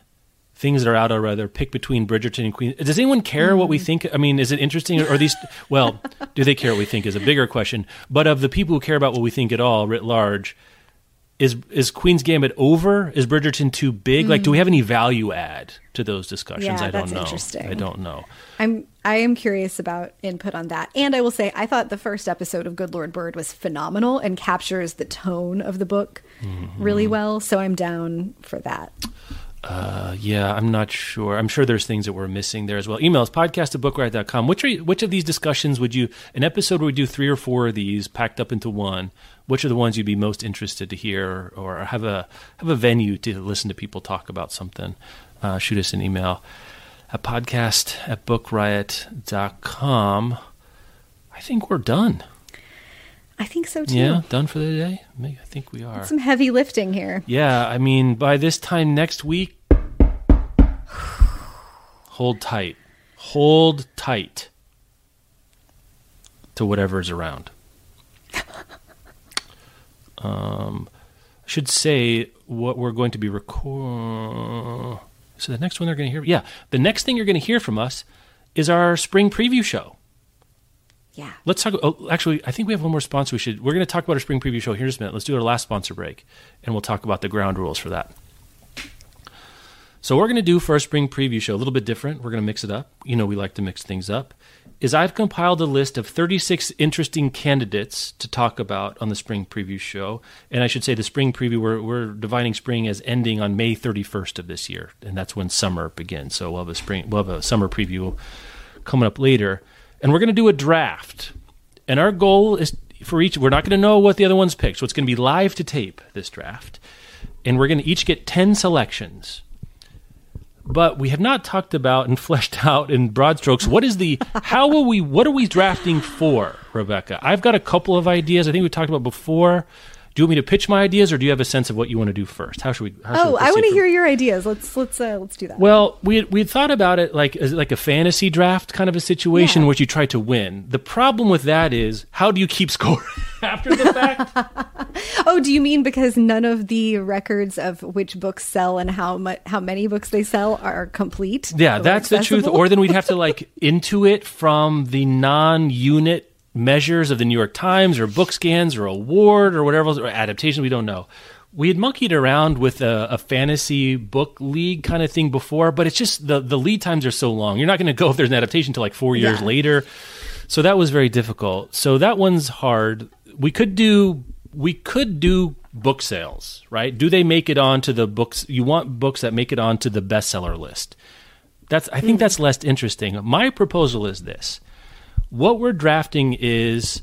things that are out. Rather pick between Bridgerton and Queen. Does anyone care what Mm. we think? I mean, is it interesting, or are these? Well, do they care what we think? Is a bigger question. But of the people who care about what we think at all, writ large, is is Queen's Gambit over? Is Bridgerton too big? Like, do we have any value add to those discussions? Yeah, I don't that's know. interesting. I don't know. I'm I am curious about input on that. And I will say I thought the first episode of Good Lord Bird was phenomenal and captures the tone of the book really Mm-hmm. well, so I'm down for that. Uh, yeah, I'm not sure. I'm sure there's things that we're missing there as well. Emails, podcast at bookriot.com. Which, are, which of these discussions would you, an episode where we do three or four of these packed up into one, which are the ones you'd be most interested to hear or have a, have a venue to listen to people talk about something? Uh, shoot us an email at podcast at bookriot.com. I think we're done. I think so too. Yeah, done for the day? Maybe- I think we are. Some heavy lifting here. Yeah, I mean, by this time next week, hold tight. Hold tight to whatever is around. um, I should say what we're going to be record. So the next one they're going to hear, yeah, the next thing you're going to hear from us is our spring preview show. Yeah. Let's talk. Oh, actually, I think we have one more sponsor. We should. We're going to talk about our spring preview show here in just a minute. Let's do our last sponsor break, and we'll talk about the ground rules for that. So, we're going to do for our spring preview show a little bit different. We're going to mix it up. You know, we like to mix things up. Is I've compiled a list of 36 interesting candidates to talk about on the spring preview show, and I should say the spring preview. We're we're dividing spring as ending on May 31st of this year, and that's when summer begins. So we'll have a spring. We'll have a summer preview coming up later and we're going to do a draft. And our goal is for each, we're not going to know what the other one's picked. So it's going to be live to tape, this draft. And we're going to each get 10 selections. But we have not talked about and [LAUGHS] fleshed out in broad strokes what is the, how will we, what are we drafting for, Rebecca? I've got a couple of ideas I think we talked about before. Do you want me to pitch my ideas, or do you have a sense of what you want to do first? How should we? How should Oh, we I want to hear your ideas. Let's let's uh, let's do that. well, we had, we had thought about it like as like a fantasy draft kind of a situation Yeah. where you try to win. The problem with that is how do you keep score [LAUGHS] after the fact? [LAUGHS] oh, do you mean because none of the records of which books sell and how much how many books they sell are complete? yeah, that's the truth. Or then we'd have to [LAUGHS] like intuit from the non-unit measures of the New York Times or book scans or award or whatever else or adaptation. We don't know. we had monkeyed around with a, a, fantasy book league kind of thing before, but it's just the the lead times are so long. You're not going to go if [LAUGHS] there's an adaptation until like four years yeah. later. So that was very difficult. So that one's hard. We could do we could do book sales, right? Do they make it onto the books? You want books that make it onto the bestseller list. That's I think mm. that's less interesting. My proposal is this. What we're drafting is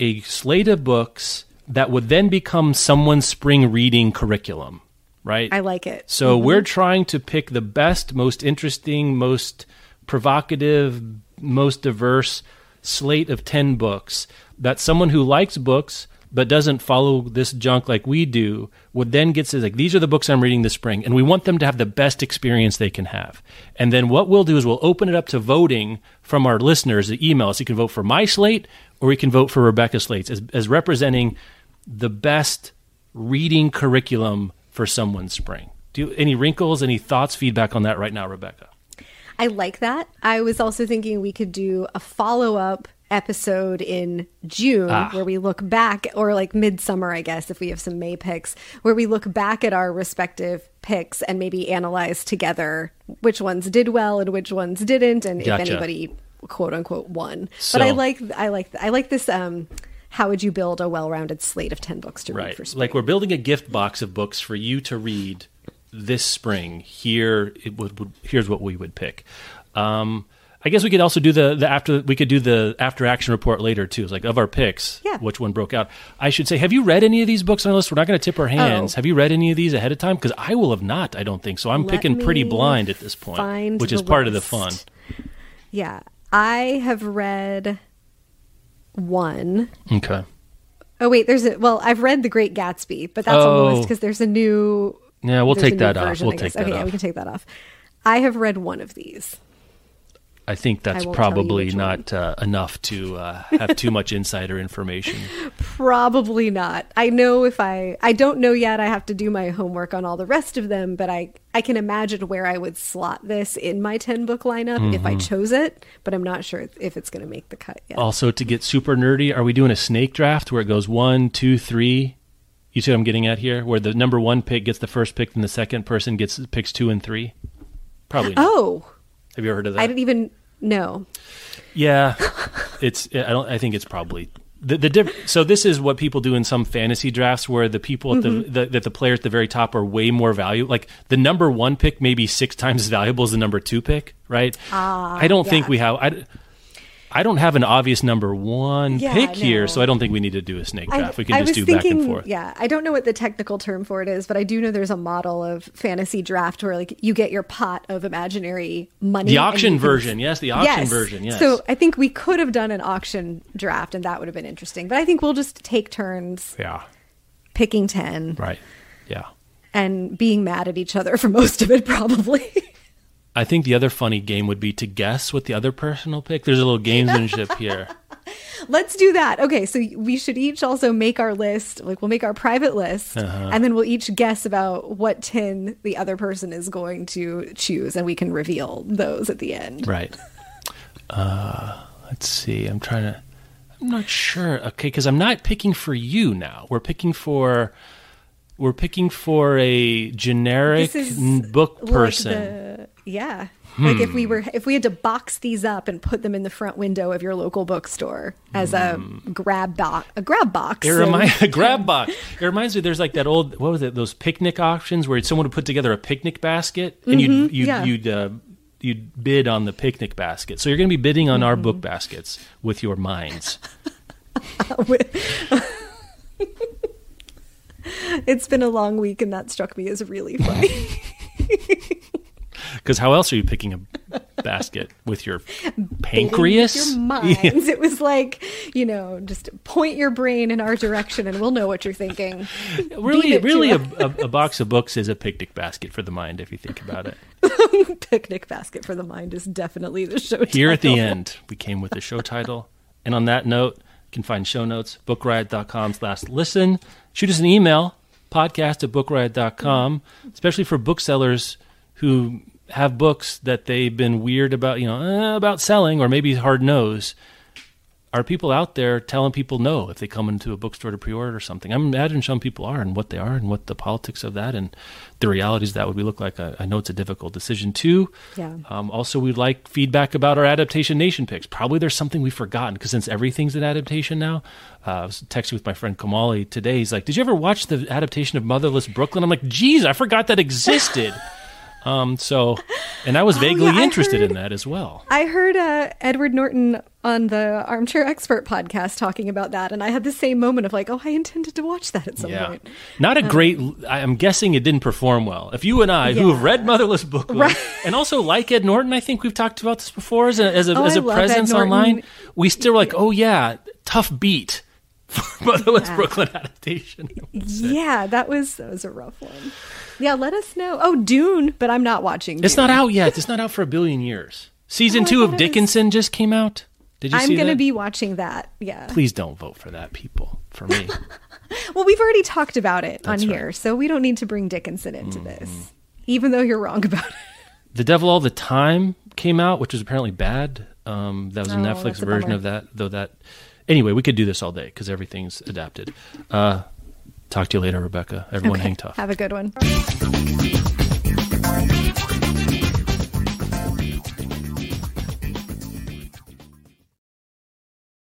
a slate of books that would then become someone's spring reading curriculum, right? I like it. So mm-hmm. we're trying to pick the best, most interesting, most provocative, most diverse slate of 10 books that someone who likes books but doesn't follow this junk like we do would then get to like these are the books I'm reading this spring and we want them to have the best experience they can have. And then what we'll do is we'll open it up to voting from our listeners, the emails. You can vote for my slate or you can vote for Rebecca slates as, as representing the best reading curriculum for someone's spring. Do you, any wrinkles, any thoughts, feedback on that right now, Rebecca? I like that. I was also thinking we could do a follow up episode in June ah. where we look back, or like midsummer, I guess, if we have some May picks, where we look back at our respective picks and maybe analyze together which ones did well and which ones didn't, and gotcha. if anybody quote unquote won. So, but I like I like I like this um how would you build a well-rounded slate of 10 books to right. read for spring? Like we're building a gift box of books for you to read this spring. Here it would, would here's what we would pick. Um, I guess we could also do the, the after we could do the after action report later too. It's like of our picks, yeah. which one broke out. I should say, have you read any of these books on the list? We're not going to tip our oh. hands. Oh. Have you read any of these ahead of time? Because I will have not. I don't think so. I'm Let picking pretty blind at this point, which is part of the fun. Yeah, I have read one. Okay. Oh wait, there's a well, I've read The Great Gatsby, but that's oh. on the list oh. because there's a new. Yeah, we'll take that off. We'll take that okay, off. yeah, we can take that off. I have read one of these. I think that's I probably not uh, enough to uh, have too much insider information. [LAUGHS] Probably not. I know if I I don't know yet. I have to do my homework on all the rest of them, but I I can imagine where I would slot this in my 10 book lineup mm-hmm. if I mm-hmm. chose it, but I'm not sure if it's going to make the cut yet. Also, to get super nerdy, are we doing a snake draft where it goes one, two, three? You see what I'm getting at here? Where the number one pick gets the first pick, and the second person gets picks two and three? Probably not. Oh. Have you ever heard of that? I didn't even no. Yeah, it's. I don't. I think it's probably the, the diff- so this is what people do in some fantasy drafts where the people at mm-hmm. the, the that the players at the very top are way more value like the number one pick may be six [LAUGHS] times as valuable as the number two pick right uh, i don't yeah. think we have I, I don't have an obvious number one yeah, pick no. here, so I don't think we need to do a snake draft. I, we can just do thinking, back and forth. Yeah, I don't know what the technical term for it is, but I do know there's a model of fantasy draft where like you get your pot of imaginary money. The auction version, yes, the auction yes. version, yes. So I think we could have done an auction draft, and that would have been interesting. But I think we'll just take turns. Yeah. Picking ten. Right. Yeah. And being mad at each other for most of it, probably. [LAUGHS] I think the other funny game would be to guess what the other person will pick. There's a little gamesmanship [LAUGHS] here. Let's do that. Okay, so we should each also make our list. Like we'll make our private list, uh-huh. and then we'll each guess about what tin the other person is going to choose, and we can reveal those at the end. Right. [LAUGHS] Uh, let's see. I'm trying to. I'm not sure. Okay, because I'm not picking for you now. We're picking for. We're picking for a generic book person. Like the, yeah. Hmm. Like if we were if we had to box these up and put them in the front window of your local bookstore as a hmm. grab box a grab box. It reminds [LAUGHS] a grab box. It reminds me there's like that old what was it those picnic auctions where someone would put together a picnic basket and mm-hmm. you'd you'd yeah. you'd uh, you'd bid on the picnic basket. So you're going to be bidding on mm-hmm. our book baskets with your minds. [LAUGHS] [LAUGHS] [LAUGHS] it's been a long week and that struck me as really funny. [LAUGHS] Because how else are you picking a basket with your [LAUGHS] pancreas? With your minds. Yeah. It was like, you know, just point your brain in our direction and we'll know what you're thinking. really, really, a, a, a, box of books is a picnic basket for the mind if you think about it. picnic basket for the mind is definitely the show title. Here at the end, we came with the show title. And on that note, can find show notes, bookriot.com slash listen. Shoot us an email, podcast at bookriot.com, especially for booksellers who have books that they've been weird about, you know, uh, about selling or maybe hard nose. Are people out there telling people no if they come into a bookstore to pre-order or something? I imagine some people are, and what they are, and what the politics of that, and the realities that would be look like. I, I know it's a difficult decision too. Yeah. Um, also, we'd like feedback about our adaptation nation picks. Probably there's something we've forgotten because since everything's an adaptation now, uh, I was texting with my friend Kamali today. He's like, "Did you ever watch the adaptation of Motherless Brooklyn?" I'm like, "Geez, I forgot that existed." [LAUGHS] Um, so, and I was [LAUGHS] Oh, vaguely yeah, I interested in that as well. I heard uh, Edward Norton on the Armchair Expert podcast talking about that, and I had the same moment of like, oh, I intended to watch that at some Yeah, point. not a great. I- I'm guessing it didn't perform well. If you and I, who have read Motherless Book, Right. and also like Ed Norton, I think we've talked about this before as a as a, Oh, as a presence online. We still were like, oh yeah, tough beat for [LAUGHS] Motherless Yeah. Brooklyn adaptation. [LAUGHS] Yeah, that was that was a rough one. Yeah, let us know. Oh, Dune, but I'm not watching. It's not out yet. It's not out for a billion years. Season [LAUGHS] Oh, two of it was- Dickinson just came out. Did you I'm see going to be watching that. Yeah. Please don't vote for that, people. For me, Well, we've already talked about it That's on right. here, so we don't need to bring Dickinson into Mm-hmm. this, even though you're wrong about it. The Devil All the Time came out, which was apparently bad. Um, that was a Oh, Netflix a version bummer. of that, though. That anyway, we could do this all day because everything's adapted. Uh, talk to you later, Rebecca. Everyone, hang tough. Have a good one.